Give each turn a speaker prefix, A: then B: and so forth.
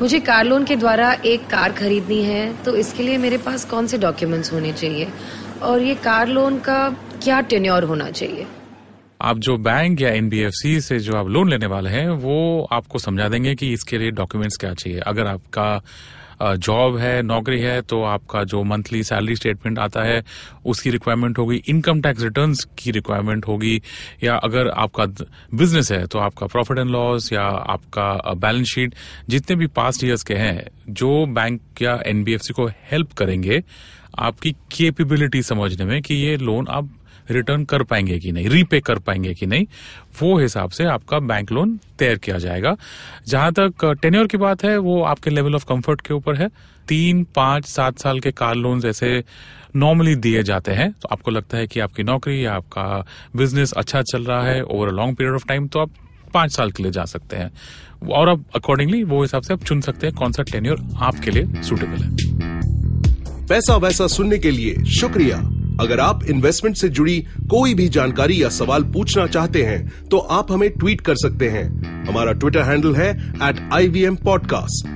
A: मुझे car loan के द्वारा एक कार खरीदनी है तो इसके लिए मेरे पास कौन से डॉक्यूमेंट्स होने चाहिए? और ये कार लोन का क्या टेन्योर होना चाहिए?
B: आप जो बैंक या एनबीएफसी से जो आप लोन लेने वाले हैं, वो आपको समझा देंगे कि इसके लिए डॉक्यूमेंट्स क्या चाहिए। अगर आपका जॉब है, नौकरी है तो आपका जो मंथली सैलरी स्टेटमेंट आता है, उसकी रिक्वायरमेंट होगी इनकम टैक्स रिटर्न की रिक्वायरमेंट होगी, या अगर आपका बिज़नेस है तो आपका प्रॉफिट एंड लॉस या आपका बैलेंस शीट जितने भी पास्ट ईयर्स के हैं, जो बैंक या एनबीएफसी को हेल्प करेंगे, आपकी केपेबिलिटी समझने में कि ये लोन आप रिटर्न कर पाएँगे कि नहीं रीपे कर पाएँगे कि नहीं, वो हिसाब से आपका बैंक लोन तैयार किया जाएगा। जहाँ तक टेन्योर की बात है, वो आपके लेवल ऑफ़ कंफर्ट के ऊपर है। तीन, पाँच, सात साल के कार लोन ऐसे नॉर्मली दिए जाते हैं। तो आपको लगता है कि आपकी नौकरी या आपका बिज़नेस अच्छा चल रहा है over a long period of time तो आप पाँच साल के लिए जा सकते हैं। और अब अकॉर्डिंगली वो हिसाब से आप चुन सकते हैं कौन सा टेन्योर आपके लिए सुटेबल है।
C: पैसा वैसा सुनने के लिए शुक्रिया। अगर आप इन्वेस्टमेंट से जुड़ी कोई भी जानकारी या सवाल पूछना चाहते हैं तो आप हमें ट्वीट कर सकते हैं। हमारा ट्विटर हैंडल है at I V M podcast